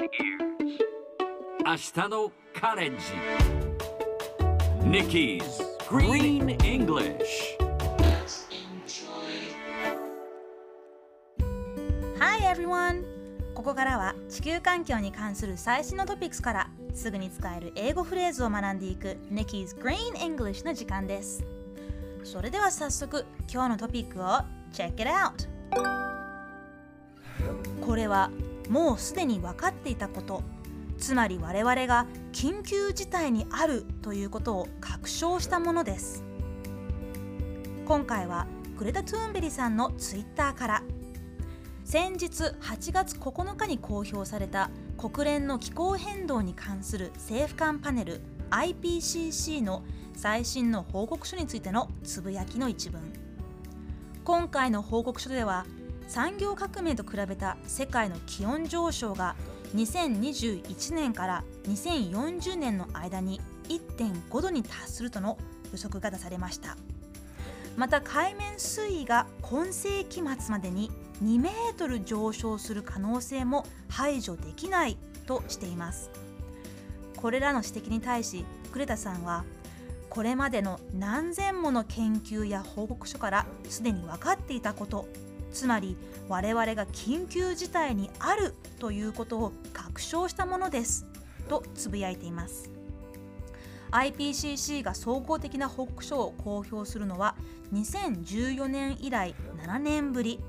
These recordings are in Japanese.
明日のカレッジ Nikki's Green English Hi everyone! ここからは地球環境に関する最新のトピックスからすぐに使える英語フレーズを学んでいく Nikki's Green English の時間ですそれでは早速今日のトピックを Check it out! これはもうすでに分かっていたこと。つまり我々が緊急事態にあるということを確証したものです。今回はグレタ・トゥーンベリさんのツイッターから。先日8月9日に公表された国連の気候変動に関する政府間パネル IPCC の最新の報告書についてのつぶやきの一文。今回の報告書では産業革命と比べた世界の気温上昇が2021年から2040年の間に1.5度に達するとの予測が出されました。また海面水位が今世紀末までに2メートル上昇する可能性も排除できないとしています。これらの指摘に対しグレタさんはこれまでの何千もの研究や報告書からすでに分かっていたことつまり我々が緊急事態にあるということを確証したものです。とつぶやいています。IPCC が総合的な報告書を公表するのは2014年以来7年ぶり。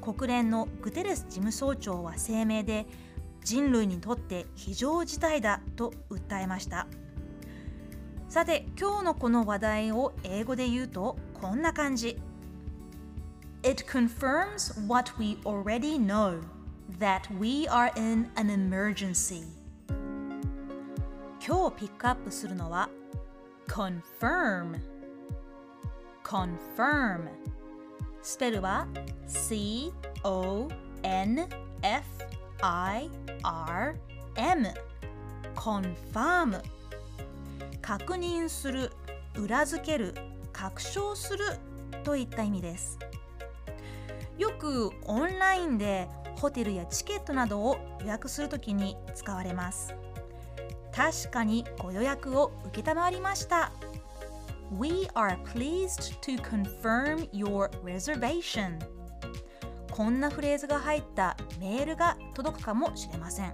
国連のグテレス事務総長は声明で人類にとって非常事態だと訴えました。さて今日のこの話題を英語で言うとこんな感じ。It confirms what we already know that we are in an emergency 今日ピックアップするのは confirm confirm スペルは C O N F I R M confirm 確認する裏付ける確証するといった意味ですよくオンラインでホテルやチケットなどを予約するときに使われます。確かにご予約を承りました。We are pleased to confirm your reservation. こんなフレーズが入ったメールが届くかもしれません。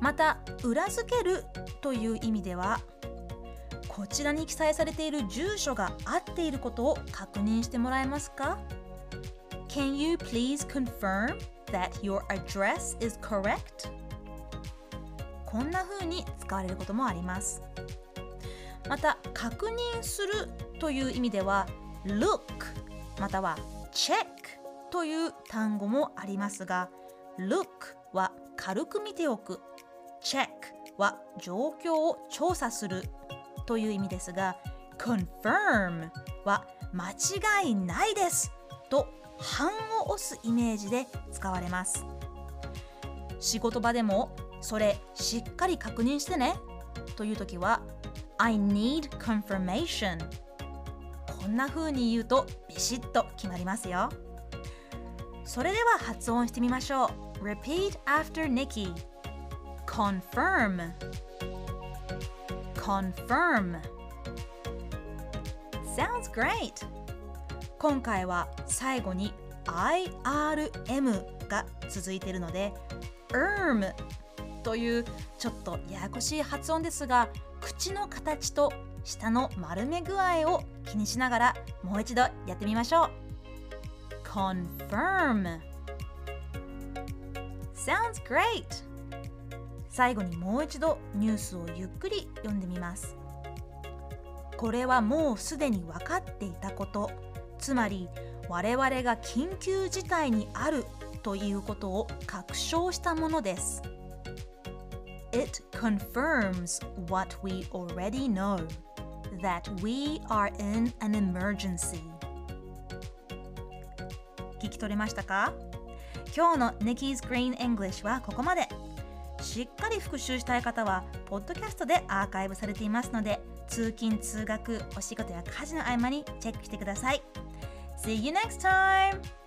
また裏付けるという意味ではこちらに記載されている住所が合っていることを確認してもらえますか？Can you please confirm that your address is correct? こんな風に使われることもありますまた確認するという意味では look または check という単語もありますが look は軽く見ておく check は状況を調査するという意味ですが confirm は間違いないですと半を押すイメージで使われます。仕事場でもそれしっかり確認してね。という時は I need confirmation こんな風に言うとビシッと決まりますよ。それでは発音してみましょう。Repeat after Nikki Confirm Confirm Sounds great! 今回は最後に IRM が続いているので ERM というちょっとややこしい発音ですが口の形と舌の丸め具合を気にしながらもう一度やってみましょう。Confirm. Sounds great! 最後にもう一度ニュースをゆっくり読んでみます。これはもうすでに分かっていたこと。つまり我々が緊急事態にあるということを確証したものです。It confirms what we already know that we are in an emergency. 聞き取れましたか？今日の Nikki's Green English はここまで。しっかり復習したい方はポッドキャストでアーカイブされていますので通勤通学お仕事や家事の合間にチェックしてください See you next time!